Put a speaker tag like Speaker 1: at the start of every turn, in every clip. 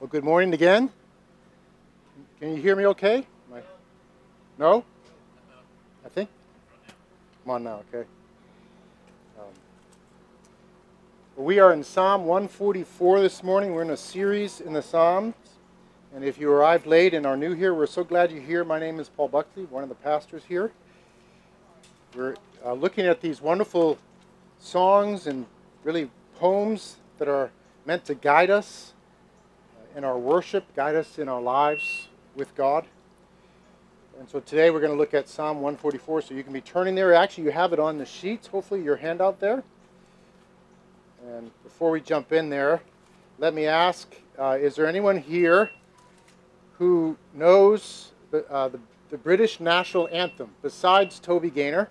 Speaker 1: Well, good morning again. Can you hear me okay? I... No? I think? Come on now, okay. Um, we are in Psalm 144 this morning. We're in a series in the Psalms. And if you arrived late and are new here, we're so glad you're here. My name is Paul Buckley, one of the pastors here. We're uh, looking at these wonderful songs and really poems that are meant to guide us in our worship, guide us in our lives with God. And so today we're going to look at Psalm 144. So you can be turning there. Actually, you have it on the sheets, hopefully, your handout there. And before we jump in there, let me ask uh, is there anyone here who knows the, uh, the, the British national anthem besides Toby Gaynor?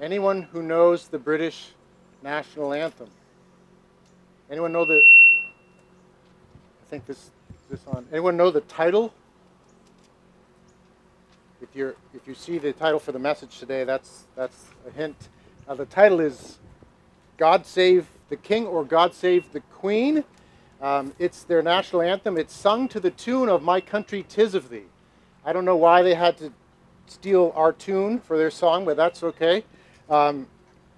Speaker 1: Anyone who knows the British national anthem? Anyone know the? I think this this on. Anyone know the title? If you're if you see the title for the message today, that's that's a hint. Uh, the title is "God Save the King" or "God Save the Queen." Um, it's their national anthem. It's sung to the tune of "My Country, Tis of Thee." I don't know why they had to steal our tune for their song, but that's okay. Um,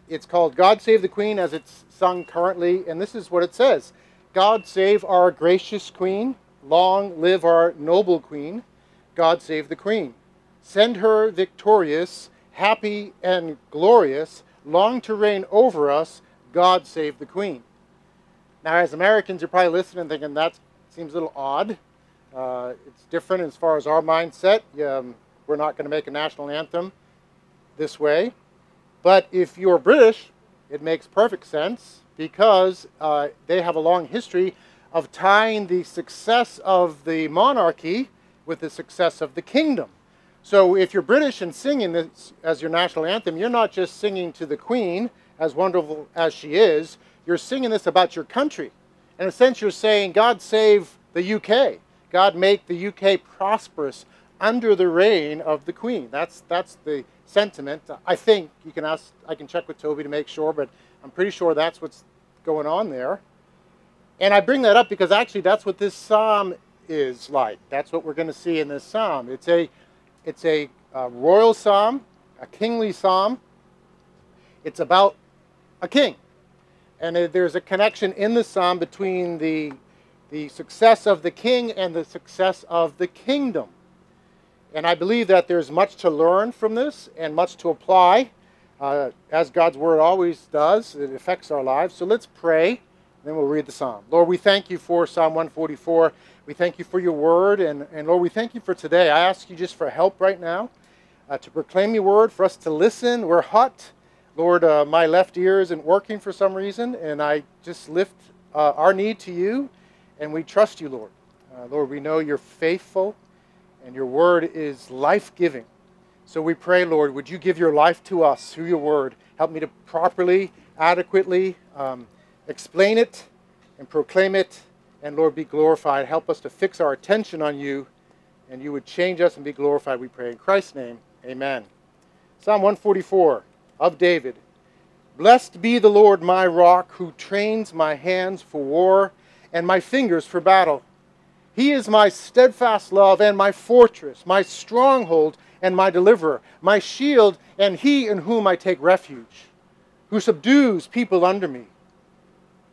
Speaker 1: it's called "God Save the Queen" as it's sung currently, and this is what it says: "God save our gracious Queen." Long live our noble queen. God save the queen. Send her victorious, happy, and glorious, long to reign over us. God save the queen. Now, as Americans, you're probably listening thinking that seems a little odd. Uh, it's different as far as our mindset. Um, we're not going to make a national anthem this way. But if you're British, it makes perfect sense because uh, they have a long history of tying the success of the monarchy with the success of the kingdom. So if you're British and singing this as your national anthem, you're not just singing to the Queen, as wonderful as she is, you're singing this about your country. In a sense, you're saying, God save the UK. God make the UK prosperous under the reign of the Queen. That's, that's the sentiment. I think you can ask, I can check with Toby to make sure, but I'm pretty sure that's what's going on there. And I bring that up because actually that's what this psalm is like. That's what we're going to see in this psalm. It's a, it's a, a royal psalm, a kingly psalm. It's about a king. And there's a connection in the psalm between the, the success of the king and the success of the kingdom. And I believe that there's much to learn from this and much to apply, uh, as God's word always does. It affects our lives. So let's pray then we'll read the psalm. Lord, we thank you for Psalm 144. We thank you for your word. And, and Lord, we thank you for today. I ask you just for help right now uh, to proclaim your word, for us to listen. We're hot. Lord, uh, my left ear isn't working for some reason, and I just lift uh, our need to you, and we trust you, Lord. Uh, Lord, we know you're faithful, and your word is life giving. So we pray, Lord, would you give your life to us through your word? Help me to properly, adequately, um, explain it and proclaim it, and Lord, be glorified. Help us to fix our attention on you, and you would change us and be glorified, we pray. In Christ's name, amen. Psalm 144 of David. Blessed be the Lord my rock, who trains my hands for war and my fingers for battle. He is my steadfast love and my fortress, my stronghold and my deliverer, my shield, and he in whom I take refuge, who subdues people under me.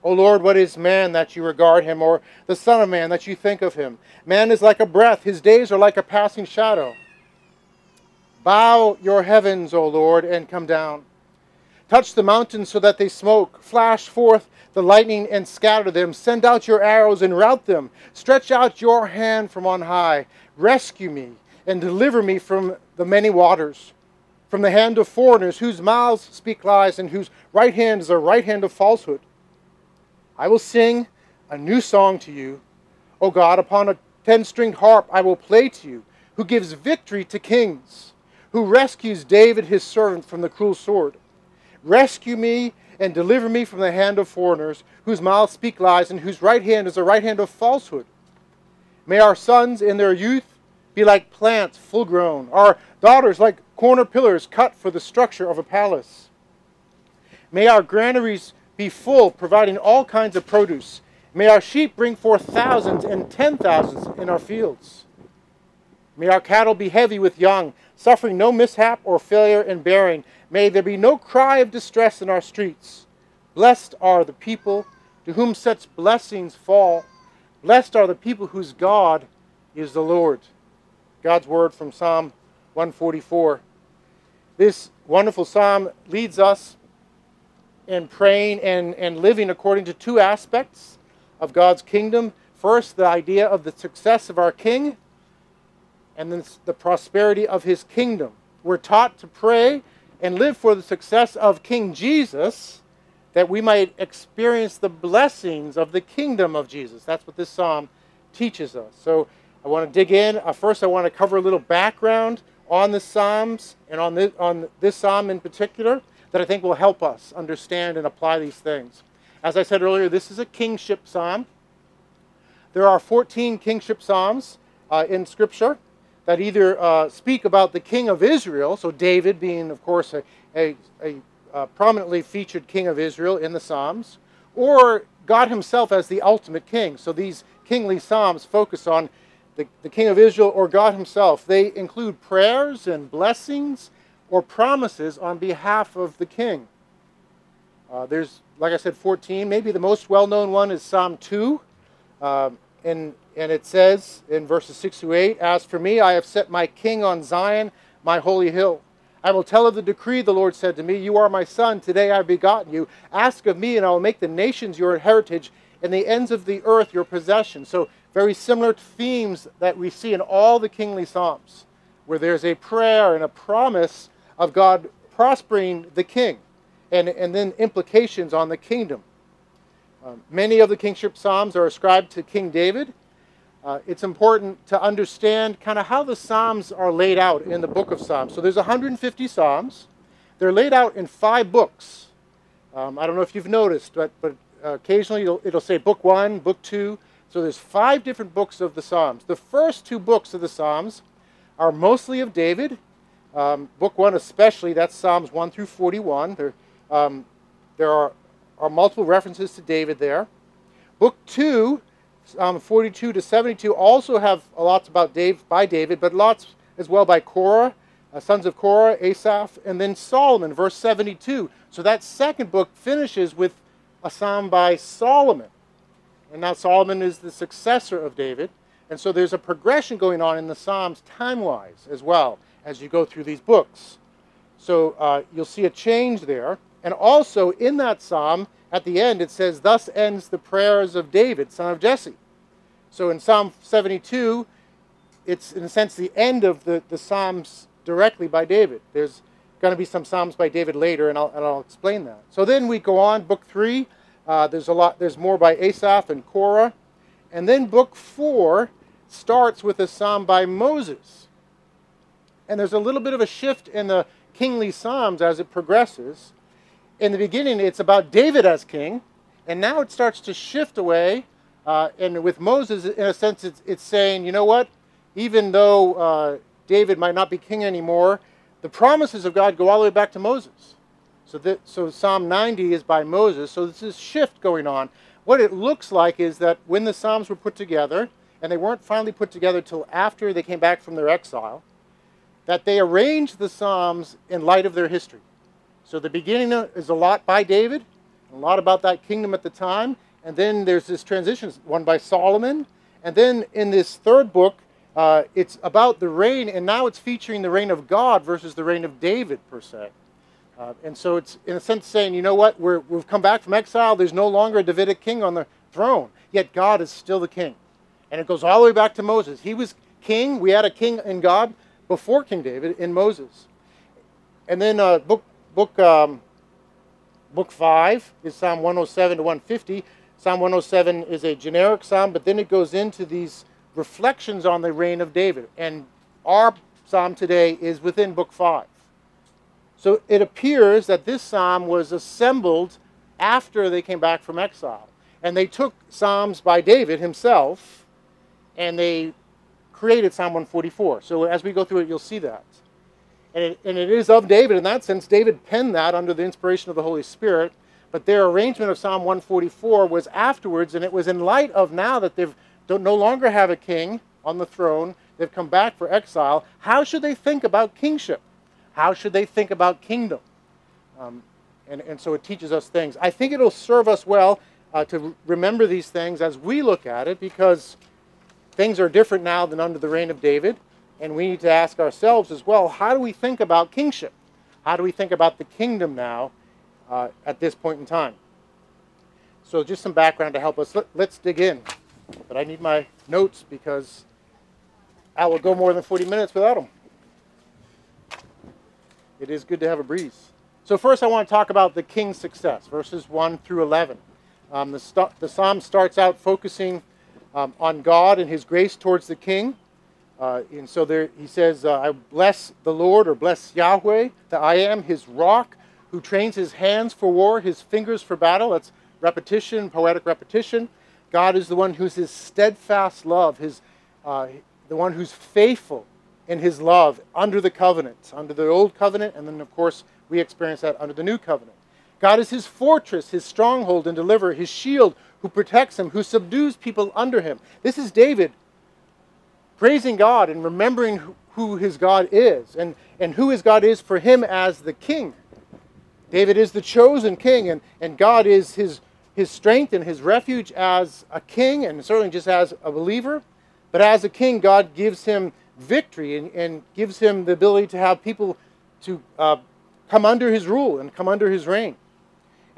Speaker 1: O Lord, what is man that you regard him, or the Son of Man that you think of him? Man is like a breath, his days are like a passing shadow. Bow your heavens, O Lord, and come down. Touch the mountains so that they smoke. Flash forth the lightning and scatter them. Send out your arrows and rout them. Stretch out your hand from on high. Rescue me and deliver me from the many waters, from the hand of foreigners whose mouths speak lies and whose right hand is a right hand of falsehood. I will sing a new song to you. O God, upon a ten stringed harp I will play to you, who gives victory to kings, who rescues David his servant from the cruel sword. Rescue me and deliver me from the hand of foreigners, whose mouths speak lies, and whose right hand is a right hand of falsehood. May our sons in their youth be like plants full grown, our daughters like corner pillars cut for the structure of a palace. May our granaries be full, providing all kinds of produce. May our sheep bring forth thousands and ten thousands in our fields. May our cattle be heavy with young, suffering no mishap or failure in bearing. May there be no cry of distress in our streets. Blessed are the people to whom such blessings fall. Blessed are the people whose God is the Lord. God's word from Psalm 144. This wonderful psalm leads us in praying and, and living according to two aspects of God's kingdom. First, the idea of the success of our king, and then the prosperity of his kingdom. We're taught to pray and live for the success of King Jesus that we might experience the blessings of the kingdom of Jesus. That's what this psalm teaches us. So I want to dig in. Uh, first, I want to cover a little background on the psalms and on this, on this psalm in particular that I think will help us understand and apply these things. As I said earlier, this is a kingship psalm. There are 14 kingship psalms uh, in Scripture that either uh, speak about the king of Israel, so David being, of course, a, a, a, a prominently featured king of Israel in the Psalms, or God himself as the ultimate king. So these kingly psalms focus on the, the king of Israel or God himself. They include prayers and blessings or promises on behalf of the king. Uh, there's, like I said, 14. Maybe the most well known one is Psalm 2. Um, and, and it says in verses 6 to 8 As for me, I have set my king on Zion, my holy hill. I will tell of the decree, the Lord said to me, You are my son, today I have begotten you. Ask of me, and I will make the nations your heritage, and the ends of the earth your possession. So, very similar themes that we see in all the kingly Psalms, where there's a prayer and a promise of God prospering the king, and, and then implications on the kingdom. Um, many of the kingship psalms are ascribed to King David. Uh, it's important to understand kind of how the psalms are laid out in the book of Psalms. So there's 150 psalms. They're laid out in five books. Um, I don't know if you've noticed, but, but uh, occasionally it'll, it'll say book one, book two. So there's five different books of the Psalms. The first two books of the Psalms are mostly of David. Um, book one, especially, that's Psalms 1 through 41. There, um, there are are multiple references to David there. Book 2, um, 42 to 72, also have lots about Dave by David, but lots as well by Korah, uh, sons of Korah, Asaph, and then Solomon, verse 72. So that second book finishes with a psalm by Solomon. And now Solomon is the successor of David. And so there's a progression going on in the Psalms time wise as well as you go through these books. So uh, you'll see a change there. And also in that psalm, at the end, it says, Thus ends the prayers of David, son of Jesse. So in Psalm 72, it's in a sense the end of the, the Psalms directly by David. There's going to be some Psalms by David later, and I'll, and I'll explain that. So then we go on, book three. Uh, there's a lot. There's more by Asaph and Korah, and then book four starts with a psalm by Moses. And there's a little bit of a shift in the kingly psalms as it progresses in the beginning, it's about David as king, and now it starts to shift away. Uh, and with Moses, in a sense, it's, it's, saying, you know what? Even though uh, David might not be king anymore, the promises of God go all the way back to Moses. So, that, so Psalm 90 is by Moses. So this shift going on. What it looks like is that when the Psalms were put together, and they weren't finally put together till after they came back from their exile, that they arranged the Psalms in light of their history. So the beginning is a lot by David, a lot about that kingdom at the time, and then there's this transition, one by Solomon, and then in this third book, uh, it's about the reign, and now it's featuring the reign of God versus the reign of David per se. Uh, and so it's in a sense saying, you know what, we have come back from exile. There's no longer a Davidic king on the throne, yet God is still the king. And it goes all the way back to Moses. He was king. We had a king in God before King David in Moses. And then uh, book book um, book five is Psalm 107 to 150. Psalm 107 is a generic psalm, but then it goes into these reflections on the reign of David. And our psalm today is within book five. So it appears that this psalm was assembled after they came back from exile. And they took psalms by David himself and they created Psalm 144. So as we go through it, you'll see that. And it, and it is of David in that sense. David penned that under the inspiration of the Holy Spirit. but their arrangement of Psalm 144 was afterwards, and it was in light of now that they've don't no longer have a king on the throne, they've come back for exile. How should they think about kingship? How should they think about kingdom? Um, and, and so it teaches us things. I think it'll serve us well uh, to remember these things as we look at it because things are different now than under the reign of David. And we need to ask ourselves as well how do we think about kingship? How do we think about the kingdom now uh, at this point in time? So, just some background to help us. Let, let's dig in. But I need my notes because I will go more than 40 minutes without them. It is good to have a breeze. So, first, I want to talk about the king's success, verses 1 through 11. Um, the, st- the psalm starts out focusing um, on God and his grace towards the king. Uh, and so there, he says, uh, I bless the Lord or bless Yahweh, that I am his rock, who trains his hands for war, his fingers for battle. That's repetition, poetic repetition. God is the one who's his steadfast love, his, uh, the one who's faithful in his love under the covenant, under the old covenant, and then, of course, we experience that under the new covenant. God is his fortress, his stronghold and deliverer, his shield who protects him, who subdues people under him. This is David praising God and remembering who his God is and, and who his God is for him as the king. David is the chosen king, and, and God is his, his strength and his refuge as a king, and certainly just as a believer. But as a king, God gives him victory and, and gives him the ability to have people to uh, come under his rule and come under his reign.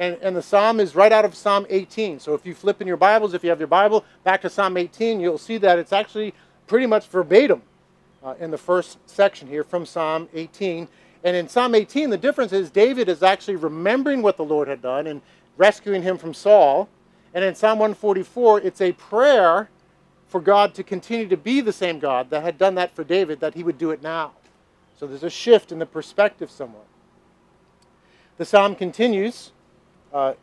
Speaker 1: And, and the psalm is right out of Psalm 18. So if you flip in your Bibles, if you have your Bible back to Psalm 18, you'll see that it's actually pretty much verbatim uh, in the first section here from Psalm 18. And in Psalm 18, the difference is David is actually remembering what the Lord had done and rescuing him from Saul. And in Psalm 144, it's a prayer for God to continue to be the same God that had done that for David, that he would do it now. So there's a shift in the perspective somewhat. The psalm continues. Uh,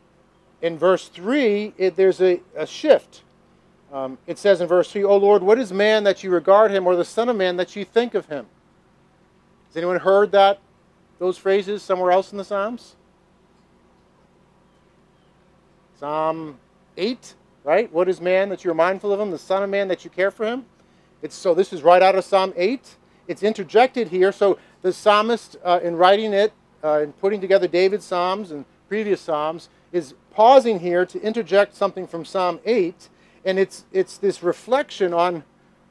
Speaker 1: in verse 3, it, there's a, a shift. Um, it says in verse 3, O Lord, what is man that you regard him, or the Son of Man that you think of him? Has anyone heard that, those phrases somewhere else in the Psalms? Psalm 8, right? What is man that you're mindful of him, the Son of Man that you care for him? It's, so this is right out of Psalm 8. It's interjected here. So the psalmist, uh, in writing it, uh, in putting together David's Psalms and previous Psalms, is pausing here to interject something from Psalm 8, and it's, it's this reflection on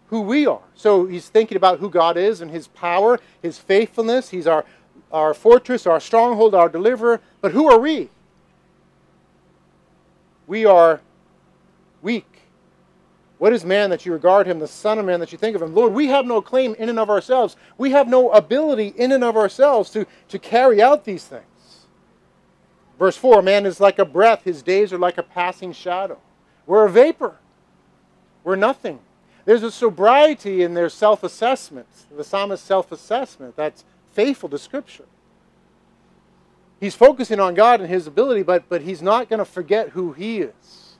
Speaker 1: who we are. So he's thinking about who God is and his power, his faithfulness. He's our, our fortress, our stronghold, our deliverer. But who are we? We are weak what is man that you regard him, the Son of Man that you think of him? Lord, we have no claim in and of ourselves. We have no ability in and of ourselves to, to carry out these things. Verse 4 Man is like a breath, his days are like a passing shadow. We're a vapor, we're nothing. There's a sobriety in their self assessment, the psalmist's self assessment that's faithful to Scripture. He's focusing on God and his ability, but, but he's not going to forget who he is.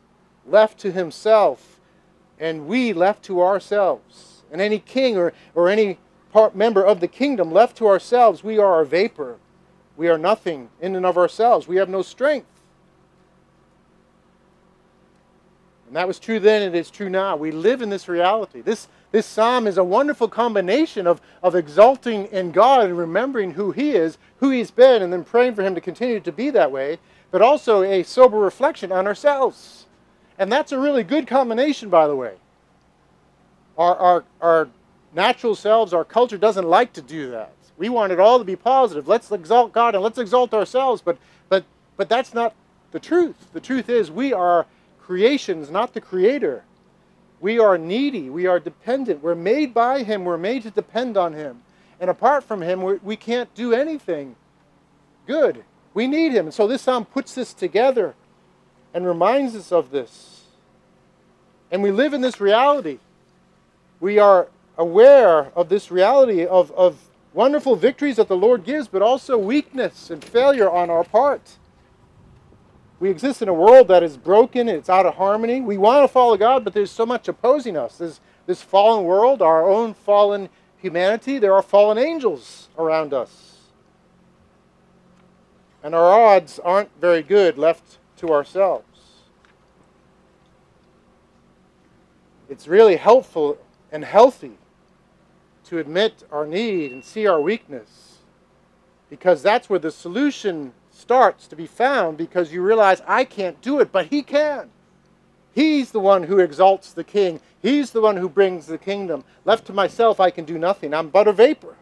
Speaker 1: Left to himself, and we left to ourselves, and any king or, or any part, member of the kingdom left to ourselves, we are a vapor. We are nothing in and of ourselves. We have no strength. And that was true then, and it is true now. We live in this reality. This, this psalm is a wonderful combination of, of exalting in God and remembering who He is, who He's been, and then praying for Him to continue to be that way, but also a sober reflection on ourselves. And that's a really good combination, by the way. Our, our, our natural selves, our culture doesn't like to do that. We want it all to be positive. Let's exalt God and let's exalt ourselves, but, but, but that's not the truth. The truth is we are creations, not the creator. We are needy. We are dependent. We're made by Him. We're made to depend on Him. And apart from Him, we can not do anything good. We need Him. And so this psalm puts this together and reminds us of this. And we live in this reality. We are aware of this reality of, of wonderful victories that the Lord gives, but also weakness and failure on our part. We exist in a world that is broken, it's out of harmony. We want to follow God, but there's so much opposing us. There's this fallen world, our own fallen humanity, there are fallen angels around us. and our odds aren't very good left to ourselves. It's really helpful and healthy to admit our need and see our weakness because that's where the solution starts to be found because you realize I can't do it, but He can. He's the one who exalts the king. He's the one who brings the kingdom. Left to myself, I can do nothing. I'm but a vapor.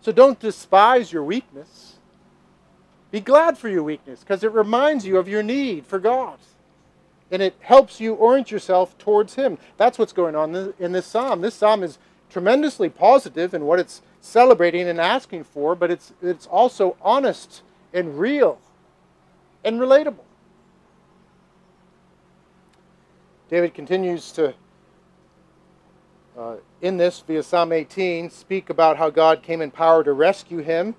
Speaker 1: So don't despise your weakness. Be glad for your weakness because it reminds you of your need for God. And it helps you orient yourself towards Him. That's what's going on in this psalm. This psalm is tremendously positive in what it's celebrating and asking for, but it's, it's also honest and real and relatable. David continues to, uh, in this, via Psalm 18, speak about how God came in power to rescue him.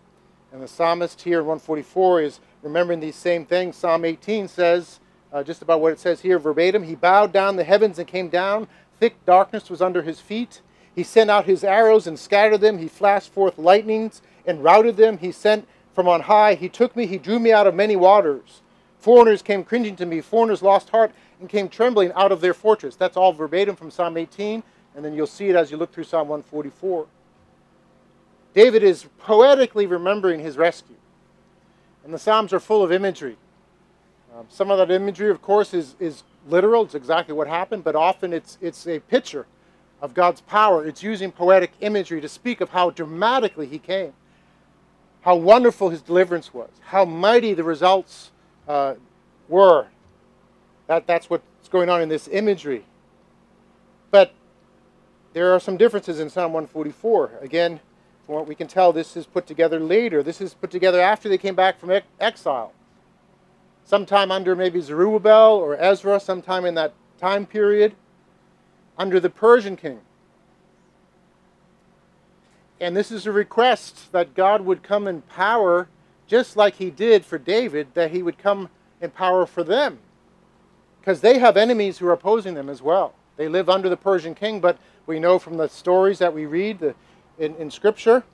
Speaker 1: And the psalmist here in 144 is remembering these same things. Psalm 18 says, uh, just about what it says here verbatim He bowed down the heavens and came down. Thick darkness was under his feet. He sent out his arrows and scattered them. He flashed forth lightnings and routed them. He sent from on high. He took me. He drew me out of many waters. Foreigners came cringing to me. Foreigners lost heart and came trembling out of their fortress. That's all verbatim from Psalm 18, and then you'll see it as you look through Psalm 144. David is poetically remembering his rescue. And the Psalms are full of imagery. Um, some of that imagery, of course, is, is literal, it's exactly what happened, but often it's, it's a picture of God's power. It's using poetic imagery to speak of how dramatically he came, how wonderful his deliverance was, how mighty the results uh, were that, that's what's going on in this imagery. But there are some differences in Psalm 144. Again, from what we can tell, this is put together later. This is put together after they came back from exile. Sometime under maybe Zerubbabel or Ezra, sometime in that time period, under the Persian king. And this is a request that God would come in power, just like he did for David, that he would come in power for them because they have enemies who are opposing them as well. They live under the Persian king, but we know from the stories that we read the, in, in Scripture,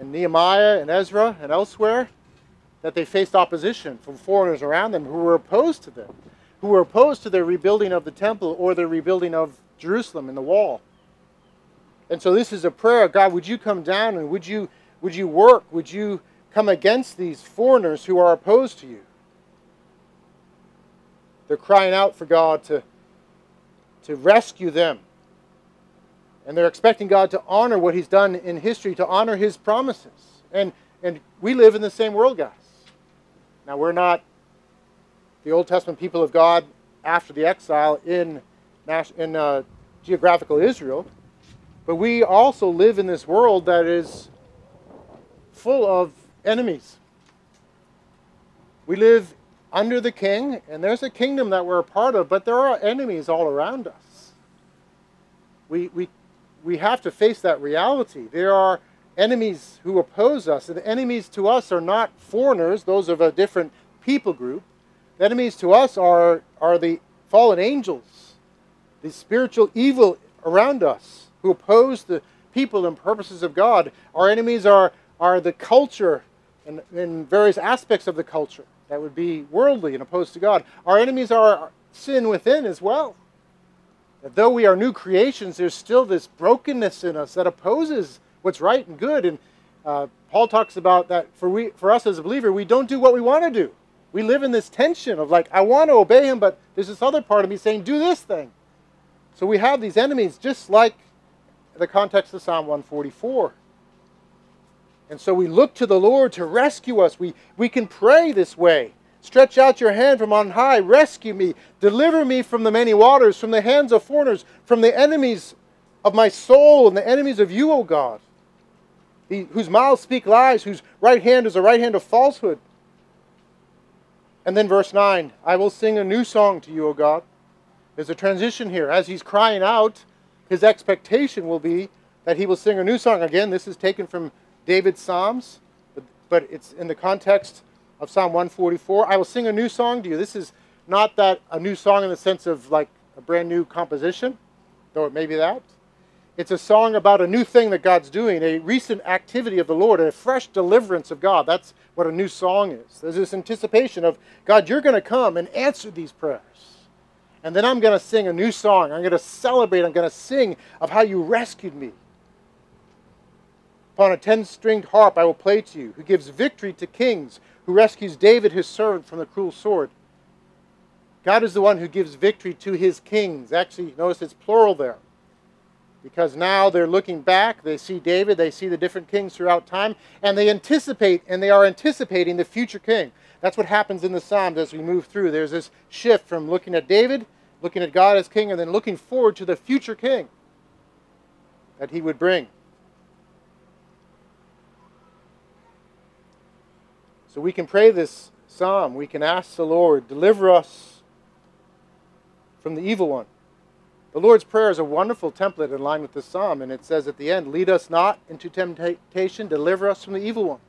Speaker 1: in Nehemiah and Ezra and elsewhere, that they faced opposition from foreigners around them who were opposed to them, who were opposed to their rebuilding of the temple or their rebuilding of Jerusalem and the wall. And so this is a prayer God, would you come down and would you, would you work? Would you come against these foreigners who are opposed to you? They're crying out for God to, to rescue them. And they're expecting God to honor what He's done in history, to honor His promises. And, and we live in the same world, guys. Now, we're not the Old Testament people of God after the exile in, in uh, geographical Israel, but we also live in this world that is full of enemies. We live under the king, and there's a kingdom that we're a part of, but there are enemies all around us. We, we, we have to face that reality. There are enemies who oppose us, and the enemies to us are not foreigners, those of a different people group. The enemies to us are, are the fallen angels, the spiritual evil around us who oppose the people and purposes of God. Our enemies are, are the culture and, and various aspects of the culture that would be worldly and opposed to God. Our enemies are sin within as well. That though we are new creations, there's still this brokenness in us that opposes what's right and good. And uh, Paul talks about that for, we, for us as a believer, we don't do what we want to do. We live in this tension of like, I want to obey him, but there's this other part of me saying, do this thing. So we have these enemies just like the context of Psalm 144. And so we look to the Lord to rescue us. We, we can pray this way. Stretch out your hand from on high, rescue me, deliver me from the many waters, from the hands of foreigners, from the enemies of my soul and the enemies of you, O God, whose mouths speak lies, whose right hand is a right hand of falsehood. And then verse 9 I will sing a new song to you, O God. There's a transition here. As he's crying out, his expectation will be that he will sing a new song. Again, this is taken from David's Psalms, but, it's in the context of Psalm 144. I will sing a new song to you. This is not that a new song in the sense of like a brand new composition, though it may be that. It's a song about a new thing that God's doing, a recent activity of the Lord, a fresh deliverance of God. That's what a new song is. There's this anticipation of, God, you're going to come and answer these prayers. And then I'm going to sing a new song. I'm going to celebrate. I'm going to sing of how you rescued me. Upon a ten stringed harp I will play to you, who gives victory to kings, who rescues David his servant from the cruel sword. God is the one who gives victory to his kings. Actually, notice it's plural there because now they're looking back. They see David, they see the different kings throughout time, and they anticipate, and they are anticipating the future king. That's what happens in the Psalms as we move through. There's this shift from looking at David, looking at God as king, and then looking forward to the future king that he would bring. So we can pray this psalm. We can ask the Lord, deliver us from the evil one. The Lord's Prayer is a wonderful template in line with this psalm, and it says at the end, Lead us not into temptation, deliver us from the evil one.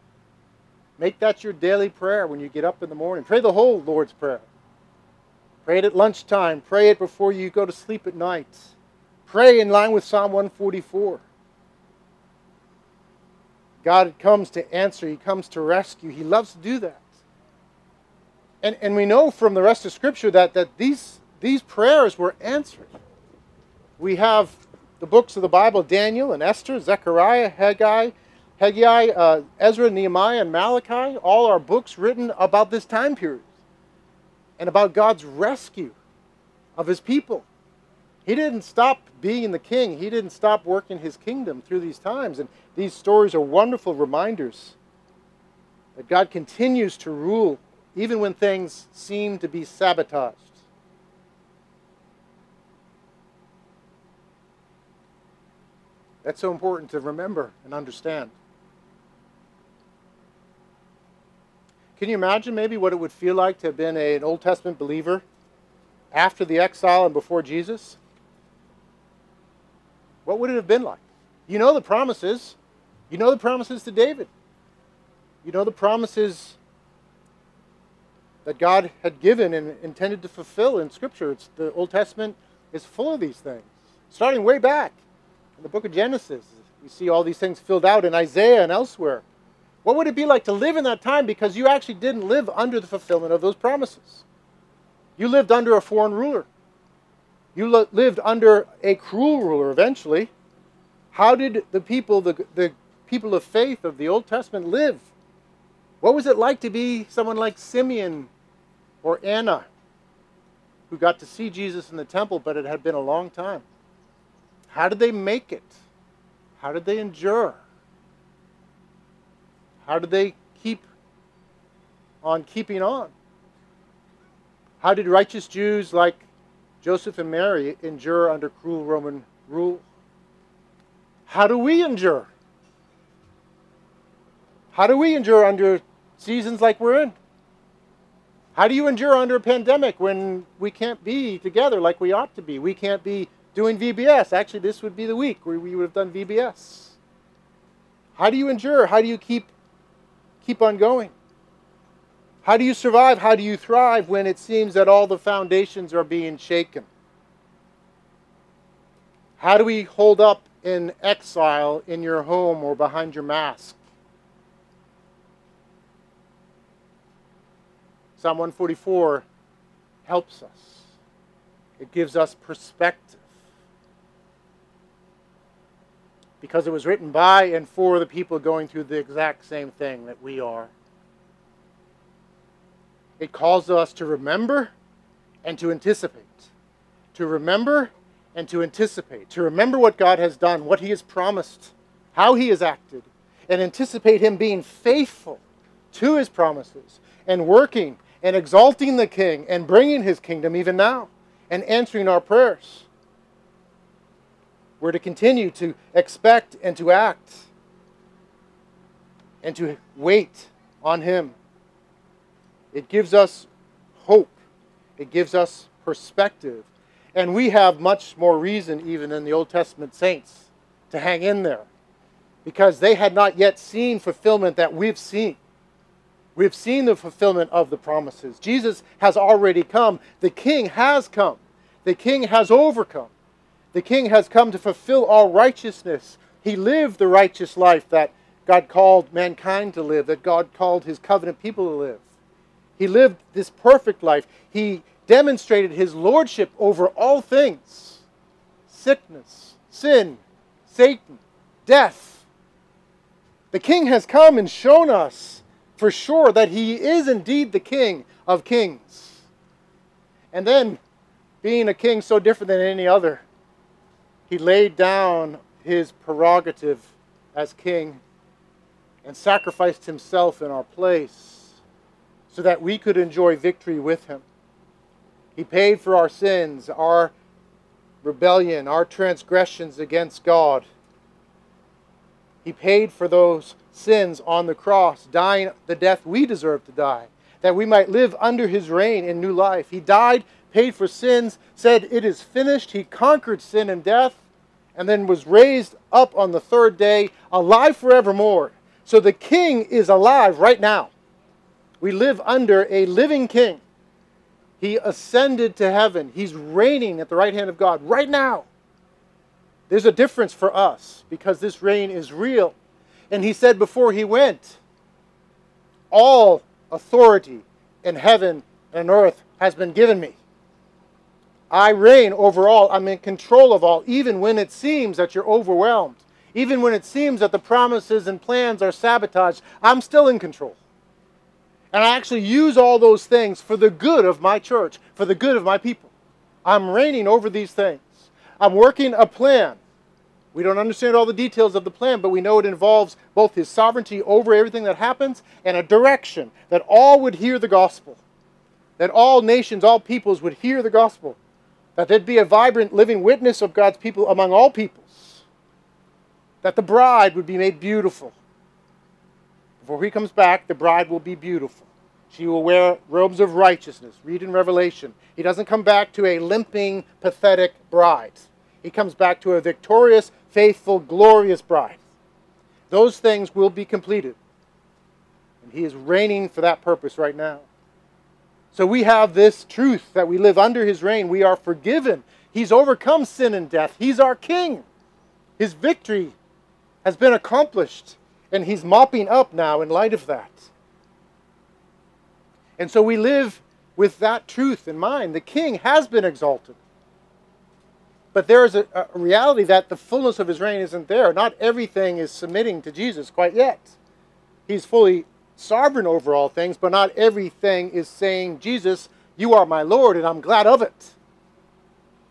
Speaker 1: Make that your daily prayer when you get up in the morning. Pray the whole Lord's Prayer. Pray it at lunchtime. Pray it before you go to sleep at night. Pray in line with Psalm 144. God comes to answer, He comes to rescue. He loves to do that. And, and we know from the rest of Scripture that, that these, these prayers were answered we have the books of the Bible Daniel and Esther, Zechariah, Haggai, Haggai, uh, Ezra, Nehemiah, and Malachi. All are books written about this time period and about God's rescue of his people. He didn't stop being the king, he didn't stop working his kingdom through these times. And these stories are wonderful reminders that God continues to rule even when things seem to be sabotaged. That's so important to remember and understand. Can you imagine maybe what it would feel like to have been a, an Old Testament believer after the exile and before Jesus? What would it have been like? You know the promises. You know the promises to David. You know the promises that God had given and intended to fulfill in Scripture. It's, the Old Testament is full of these things, starting way back in the book of Genesis. We see all these things filled out in Isaiah and elsewhere. What would it be like to live in that time because you actually didn't live under the fulfillment of those promises? You lived under a foreign ruler. You lo- lived under a cruel ruler eventually. How did the people, the, the people of faith of the Old Testament live? What was it like to be someone like Simeon or Anna who got to see Jesus in the temple, but it had been a long time? How did they make it? How did they endure? How did they keep on keeping on? How did righteous Jews like Joseph and Mary endure under cruel Roman rule? How do we endure? How do we endure under seasons like we're in? How do you endure under a pandemic when we can't be together like we ought to be? We can't be doing VBS. Actually, this would be the week where we would have done VBS. How do you endure? How do you keep keep on going? How do you survive? How do you thrive when it seems that all the foundations are being shaken? How do we hold up in exile in your home or behind your mask? Psalm 144 helps us. It gives us perspective. Because it was written by and for the people going through the exact same thing that we are. It calls us to remember and to anticipate. To remember and to anticipate. To remember what God has done, what He has promised, how He has acted, and anticipate Him being faithful to His promises and working and exalting the King and bringing His kingdom even now and answering our prayers. We're to continue to expect and to act and to wait on Him. It gives us hope, it gives us perspective. And we have much more reason, even than the Old Testament saints, to hang in there because they had not yet seen fulfillment that we've seen. We've seen the fulfillment of the promises. Jesus has already come. The King has come. The King has overcome. The king has come to fulfill all righteousness. He lived the righteous life that God called mankind to live, that God called his covenant people to live. He lived this perfect life. He demonstrated his lordship over all things sickness, sin, Satan, death. The king has come and shown us for sure that he is indeed the king of kings. And then, being a king so different than any other, he laid down his prerogative as king and sacrificed himself in our place so that we could enjoy victory with him. He paid for our sins, our rebellion, our transgressions against God. He paid for those sins on the cross, dying the death we deserve to die, that we might live under his reign in new life. He died, paid for sins, said, It is finished. He conquered sin and death, and then was raised up on the third day, alive forevermore. So the king is alive right now. We live under a living king. He ascended to heaven. He's reigning at the right hand of God right now. There's a difference for us because this reign is real. And he said before he went, All authority in heaven and earth has been given me. I reign over all. I'm in control of all, even when it seems that you're overwhelmed. Even when it seems that the promises and plans are sabotaged, I'm still in control. And I actually use all those things for the good of my church, for the good of my people. I'm reigning over these things. I'm working a plan. We don't understand all the details of the plan, but we know it involves both his sovereignty over everything that happens and a direction that all would hear the gospel. That all nations, all peoples would hear the gospel. That there'd be a vibrant, living witness of God's people among all peoples, that the bride would be made beautiful. Before he comes back, the bride will be beautiful. She will wear robes of righteousness. Read in Revelation. He doesn't come back to a limping, pathetic bride. He comes back to a victorious, faithful, glorious bride. Those things will be completed. And he is reigning for that purpose right now. So we have this truth that we live under his reign. We are forgiven. He's overcome sin and death. He's our king. His victory has been accomplished, and he's mopping up now in light of that. And so we live with that truth in mind. The king has been exalted. But there is a, a, reality that the fullness of his reign isn't there. Not everything is submitting to Jesus quite yet. He's fully sovereign over all things, but not everything is saying, Jesus, you are my Lord, and I'm glad of it.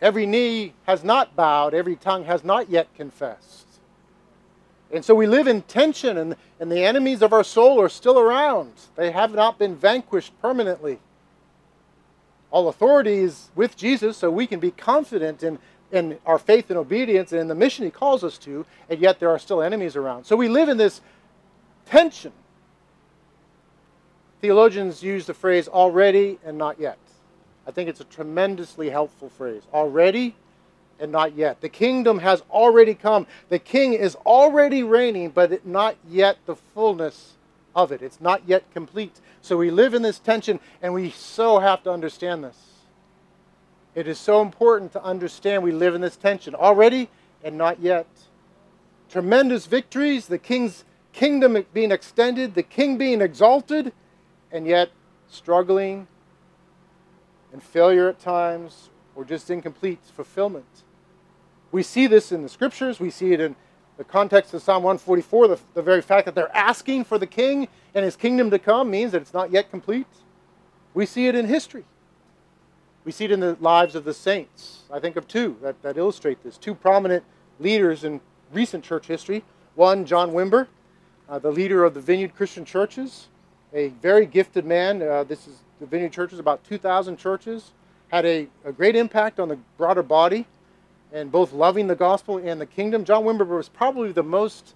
Speaker 1: Every knee has not bowed, every tongue has not yet confessed. And so we live in tension, and, and the enemies of our soul are still around. They have not been vanquished permanently. All authority is with Jesus, so we can be confident in, in our faith and obedience and in the mission He calls us to, and yet there are still enemies around. So we live in this tension. Theologians use the phrase already and not yet. I think it's a tremendously helpful phrase. Already and not yet. The kingdom has already come. The king is already reigning, but not yet the fullness of it. It's not yet complete. So we live in this tension, and we so have to understand this. It is so important to understand we live in this tension already and not yet. Tremendous victories, the king's kingdom being extended, the king being exalted, and yet struggling and failure at times, or just incomplete fulfillment. We see this in the scriptures. We see it in the context of Psalm 144. The, the very fact that they're asking for the king and his kingdom to come means that it's not yet complete. We see it in history. We see it in the lives of the saints. I think of two that, that illustrate this. Two prominent leaders in recent church history. One, John Wimber, uh, the leader of the Vineyard Christian Churches, a very gifted man. Uh, this is the Vineyard Churches, about 2,000 churches, had a, a great impact on the broader body and both loving the gospel and the kingdom. John Wimber was probably the most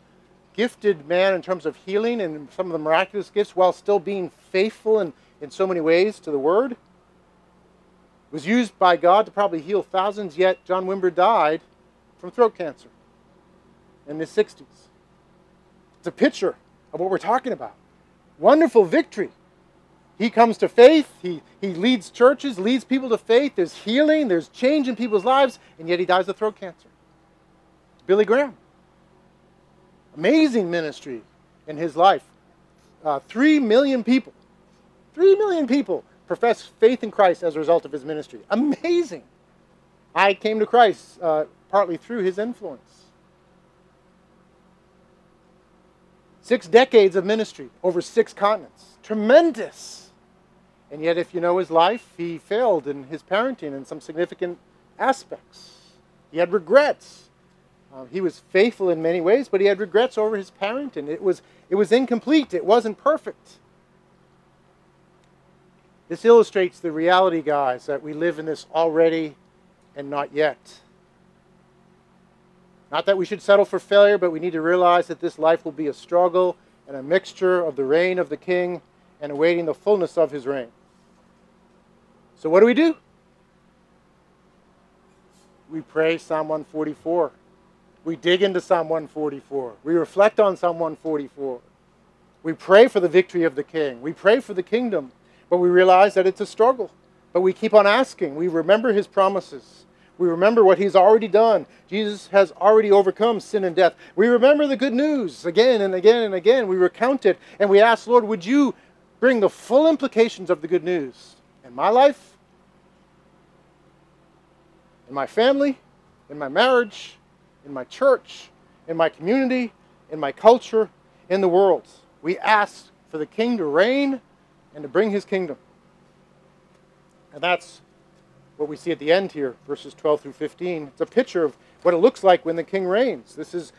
Speaker 1: gifted man in terms of healing and some of the miraculous gifts while still being faithful in, in so many ways to the word. Was used by God to probably heal thousands, yet John Wimber died from throat cancer in his 60s. It's a picture of what we're talking about. Wonderful victory. he comes to faith. He, he leads churches, leads people to faith. There's healing, there's change in people's lives, and yet he dies of throat cancer. Billy Graham. Amazing ministry in his life. Uh, three million people, three million people profess faith in Christ as a result of his ministry. Amazing. I came to Christ uh, partly through his influence. Six decades of ministry over six continents. Tremendous. And yet, if you know his life, he failed in his parenting in some significant aspects. He had regrets. Uh, he was faithful in many ways, but he had regrets over his parenting. It was, it was incomplete, it wasn't perfect. This illustrates the reality, guys, that we live in this already and not yet. Not that we should settle for failure, but we need to realize that this life will be a struggle and a mixture of the reign of the king and awaiting the fullness of his reign. So, what do we do? We pray Psalm 144. We dig into Psalm 144. We reflect on Psalm 144. We pray for the victory of the king. We pray for the kingdom, but we realize that it's a struggle. But we keep on asking. We remember his promises. We remember what he's already done. Jesus has already overcome sin and death. We remember the good news again and again and again. We recount it and we ask, Lord, would you bring the full implications of the good news in my life, in my family, in my marriage, in my church, in my community, in my culture, in the world. We ask for the king to reign and to bring his kingdom. And that's what we see at the end here, verses 12 through 15. It's a picture of what it looks like when the king reigns. This is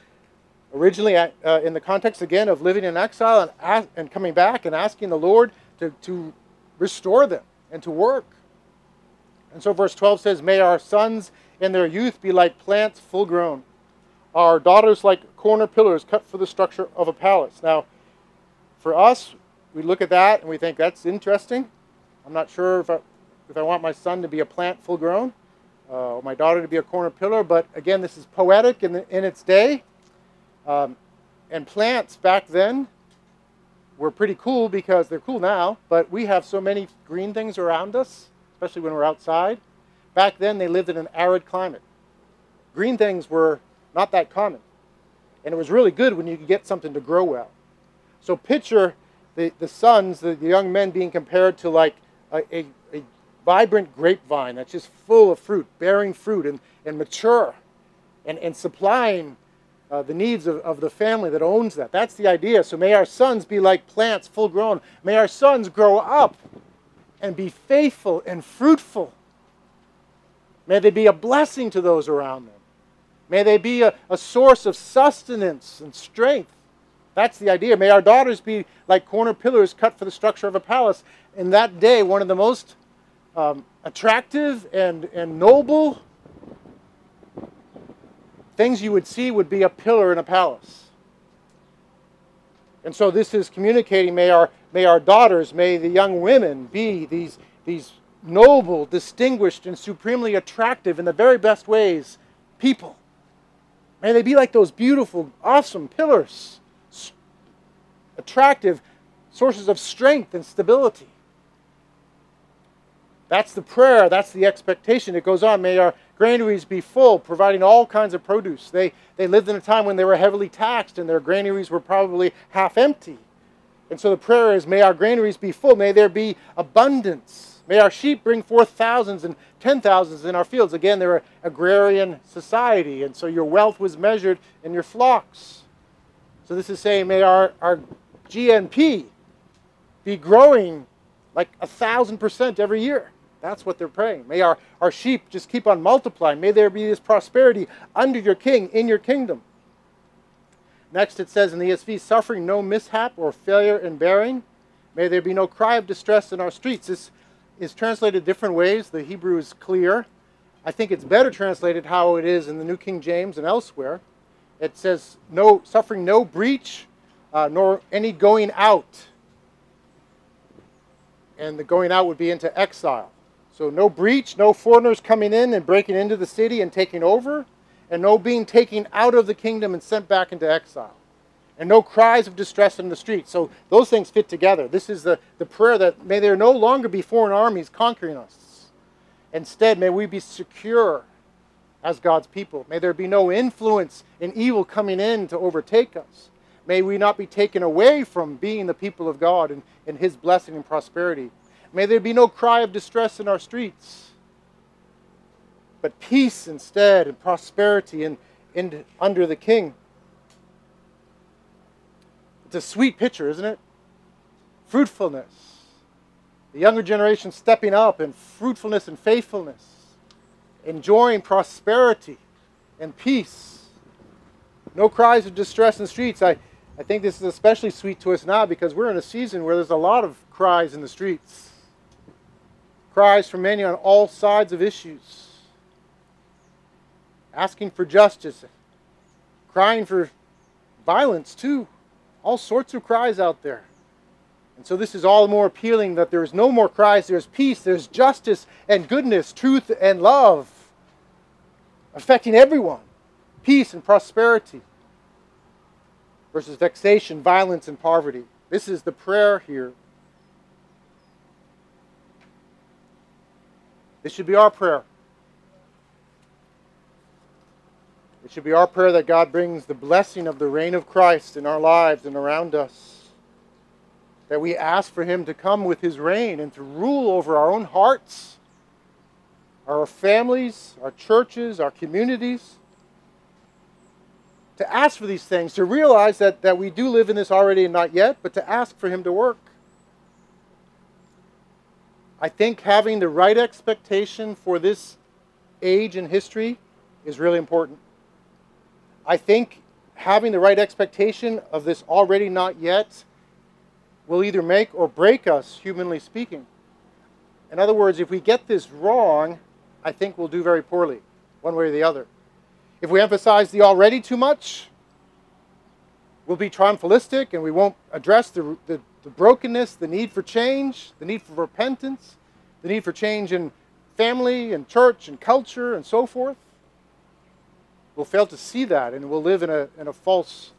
Speaker 1: originally uh, in the context again of living in exile and, and coming back and asking the Lord to, to restore them and to work. And so verse 12 says, May our sons in their youth be like plants full grown, our daughters like corner pillars cut for the structure of a palace. Now, for us, we look at that and we think that's interesting. I'm not sure if if I want my son to be a plant full grown, uh, or my daughter to be a corner pillar. But again, this is poetic in, the, in its day. Um, and plants back then were pretty cool because they're cool now, but we have so many green things around us, especially when we're outside. Back then, they lived in an arid climate. Green things were not that common. And it was really good when you could get something to grow well. So picture the, the sons, the, the young men being compared to like a, a, a vibrant grapevine that's just full of fruit, bearing fruit and, and mature and, and supplying uh, the needs of, of the family that owns that. That's the idea. So may our sons be like plants full grown. May our sons grow up and be faithful and fruitful. May they be a blessing to those around them. May they be a, a source of sustenance and strength. That's the idea. May our daughters be like corner pillars cut for the structure of a palace. In that day, one of the most um, attractive and, and noble things you would see would be a pillar in a palace. And so this is communicating, may our, may our daughters, may the young women be these, these noble, distinguished, and supremely attractive in the very best ways people. May they be like those beautiful, awesome pillars, attractive sources of strength and stability. That's the prayer, that's the expectation. It goes on, may our granaries be full, providing all kinds of produce. They, they lived in a time when they were heavily taxed and their granaries were probably half empty. And so the prayer is, may our granaries be full, may there be abundance. May our sheep bring forth thousands and ten thousands in our fields. Again, they're an agrarian society, and so your wealth was measured in your flocks. So this is saying, may our, our GNP be growing like a thousand percent every year. That's what they're praying. May our, our sheep just keep on multiplying. May there be this prosperity under your king, in your kingdom. Next, it says in the ESV, suffering no mishap or failure in bearing. May there be no cry of distress in our streets. This is translated different ways. The Hebrew is clear. I think it's better translated how it is in the New King James and elsewhere. It says, no suffering no breach, uh, nor any going out. And the going out would be into exile. So no breach, no foreigners coming in and breaking into the city and taking over, and no being taken out of the kingdom and sent back into exile. and no cries of distress in the streets. So those things fit together. This is the, the prayer that may there no longer be foreign armies conquering us. Instead, may we be secure as God's people. May there be no influence and evil coming in to overtake us. May we not be taken away from being the people of God and, and His blessing and prosperity. May there be no cry of distress in our streets, but peace instead and prosperity and, and under the King. It's a sweet picture, isn't it? Fruitfulness. The younger generation stepping up in fruitfulness and faithfulness, enjoying prosperity and peace. No cries of distress in the streets. I, I think this is especially sweet to us now because we're in a season where there's a lot of cries in the streets. Cries from many on all sides of issues. Asking for justice. Crying for violence, too. All sorts of cries out there. And so this is all the more appealing that there is no more cries, there's peace, there's justice and goodness, truth and love affecting everyone. Peace and prosperity versus vexation, violence, and poverty. This is the prayer here. This should be our prayer. It should be our prayer that God brings the blessing of the reign of Christ in our lives and around us. That we ask for Him to come with His reign and to rule over our own hearts, our families, our churches, our communities. To ask for these things, to realize that, that we do live in this already and not yet, but to ask for Him to work. I think having the right expectation for this age in history is really important. I think having the right expectation of this already not yet will either make or break us, humanly speaking. In other words, if we get this wrong, I think we'll do very poorly, one way or the other. If we emphasize the already too much, we'll be triumphalistic and we won't address the, the, the brokenness, the need for change, the need for repentance, the need for change in family and church and culture and so forth we'll fail to see that and we'll live in a, in a false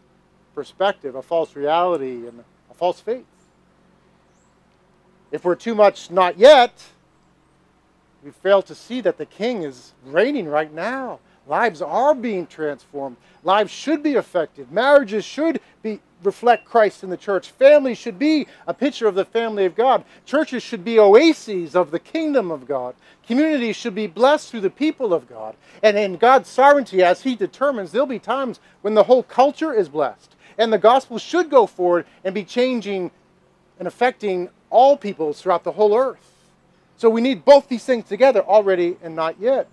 Speaker 1: perspective, a false reality, and a false faith. If we're too much not yet, we fail to see that the king is reigning right now. Lives are being transformed. Lives should be affected. Marriages should be reflect Christ in the church. Families should be a picture of the family of God. Churches should be oases of the kingdom of God. Communities should be blessed through the people of God. And in God's sovereignty, as He determines, there'll be times when the whole culture is blessed. And the gospel should go forward and be changing and affecting all peoples throughout the whole earth. So we need both these things together already and not yet.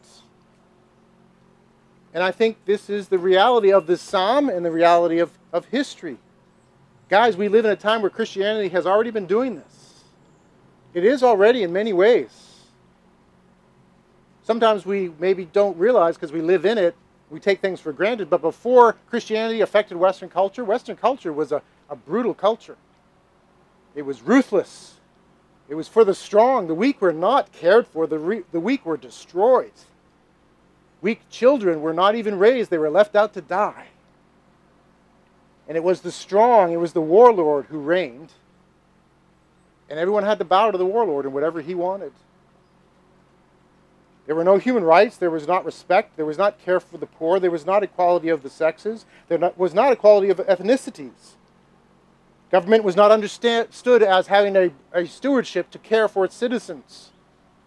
Speaker 1: And I think this is the reality of this psalm and the reality of, of history. Guys, we live in a time where Christianity has already been doing this. It is already in many ways. Sometimes we maybe don't realize because we live in it, we take things for granted. But before Christianity affected Western culture, Western culture was a, a brutal culture. It was ruthless. It was for the strong. The weak were not cared for, the, re- the weak were destroyed. Weak children were not even raised, they were left out to die. And it was the strong, it was the warlord who reigned. And everyone had to bow to the warlord and whatever he wanted. There were no human rights. There was not respect. There was not care for the poor. There was not equality of the sexes. There was not equality of ethnicities. Government was not understood as having a, a stewardship to care for its citizens.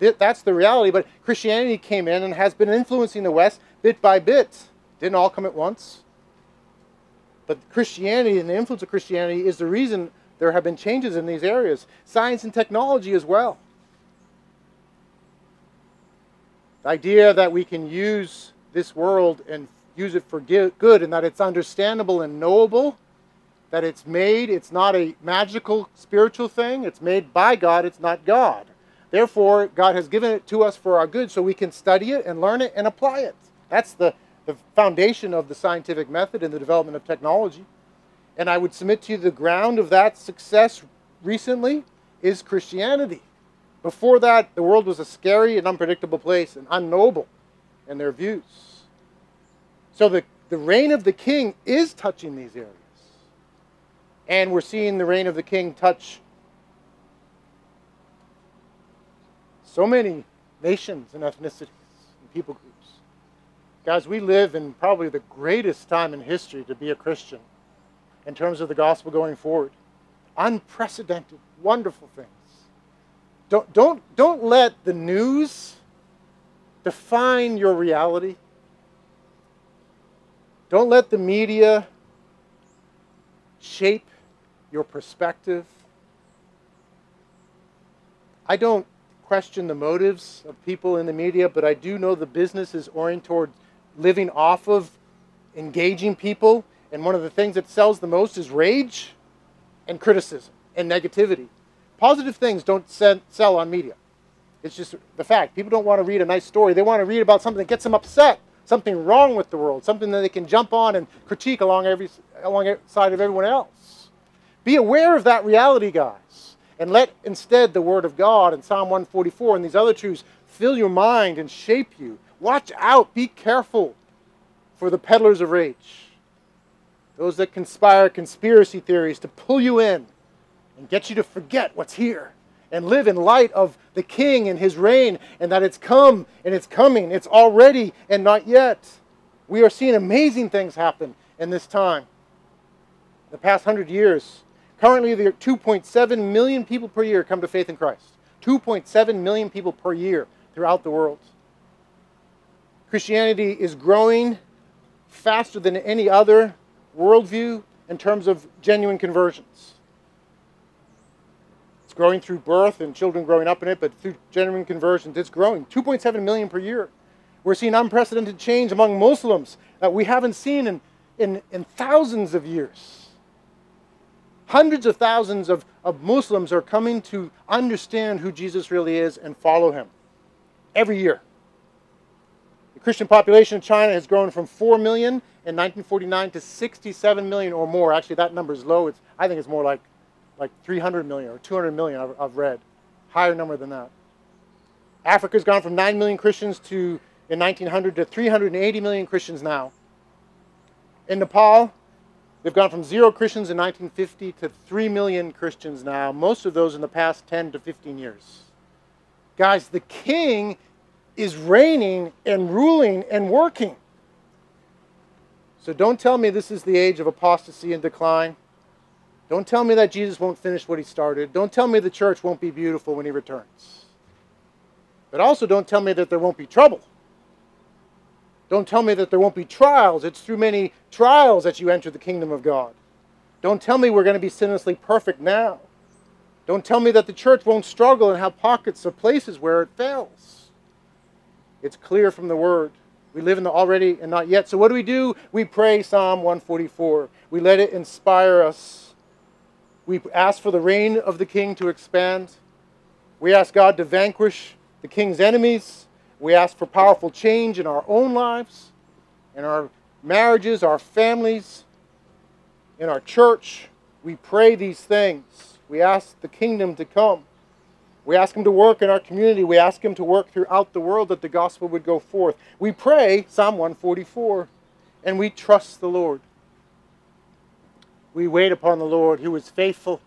Speaker 1: That's the reality. But Christianity came in and has been influencing the West bit by bit. Didn't all come at once. But Christianity and the influence of Christianity is the reason there have been changes in these areas. Science and technology as well. The idea that we can use this world and use it for good and that it's understandable and knowable, that it's made, it's not a magical spiritual thing, it's made by God, it's not God. Therefore, God has given it to us for our good so we can study it and learn it and apply it. That's the the foundation of the scientific method and the development of technology. And I would submit to you the ground of that success recently is Christianity. Before that, the world was a scary and unpredictable place and unknowable in their views. So the, the reign of the king is touching these areas. And we're seeing the reign of the king touch so many nations and ethnicities and people groups. Guys, we live in probably the greatest time in history to be a Christian in terms of the gospel going forward. Unprecedented, wonderful things. Don't, don't, don't let the news define your reality. Don't let the media shape your perspective. I don't question the motives of people in the media, but I do know the business is oriented toward living off of engaging people. And one of the things that sells the most is rage and criticism and negativity. Positive things don't sell on media. It's just the fact. People don't want to read a nice story. They want to read about something that gets them upset, something wrong with the world, something that they can jump on and critique along every alongside of everyone else. Be aware of that reality, guys. And let instead the Word of God and Psalm 144 and these other truths fill your mind and shape you. Watch out, be careful for the peddlers of rage, those that conspire conspiracy theories to pull you in and get you to forget what's here and live in light of the King and his reign and that it's come and it's coming. It's already and not yet. We are seeing amazing things happen in this time. The past hundred years, Currently, there are 2.7 million people per year come to faith in Christ. 2.7 million people per year throughout the world. Christianity is growing faster than any other worldview in terms of genuine conversions. It's growing through birth and children growing up in it, but through genuine conversions, it's growing. 2.7 million per year. We're seeing unprecedented change among Muslims that we haven't seen in, in, in thousands of years. Hundreds of thousands of, of Muslims are coming to understand who Jesus really is and follow him every year. The Christian population in China has grown from 4 million in 1949 to 67 million or more. Actually, that number is low. It's, I think it's more like, like 300 million or 200 million, I've, I've read. Higher number than that. Africa's gone from 9 million Christians to, in 1900 to 380 million Christians now. In Nepal, They've gone from zero Christians in 1950 to 3 million Christians now, most of those in the past 10 to 15 years. Guys, the king is reigning and ruling and working. So don't tell me this is the age of apostasy and decline. Don't tell me that Jesus won't finish what he started. Don't tell me the church won't be beautiful when he returns. But also don't tell me that there won't be trouble. Don't tell me that there won't be trials. It's through many trials that you enter the kingdom of God. Don't tell me we're going to be sinlessly perfect now. Don't tell me that the church won't struggle and have pockets of places where it fails. It's clear from the word. We live in the already and not yet. So what do we do? We pray Psalm 144. We let it inspire us. We ask for the reign of the king to expand. We ask God to vanquish the king's enemies. We ask for powerful change in our own lives, in our marriages, our families, in our church. We pray these things. We ask the kingdom to come. We ask Him to work in our community. We ask Him to work throughout the world that the gospel would go forth. We pray Psalm 144, and we trust the Lord. We wait upon the Lord who is faithful,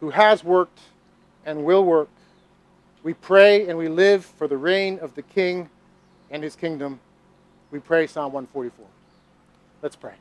Speaker 1: who has worked and will work. We pray and we live for the reign of the King and his kingdom. We pray Psalm 144. Let's pray.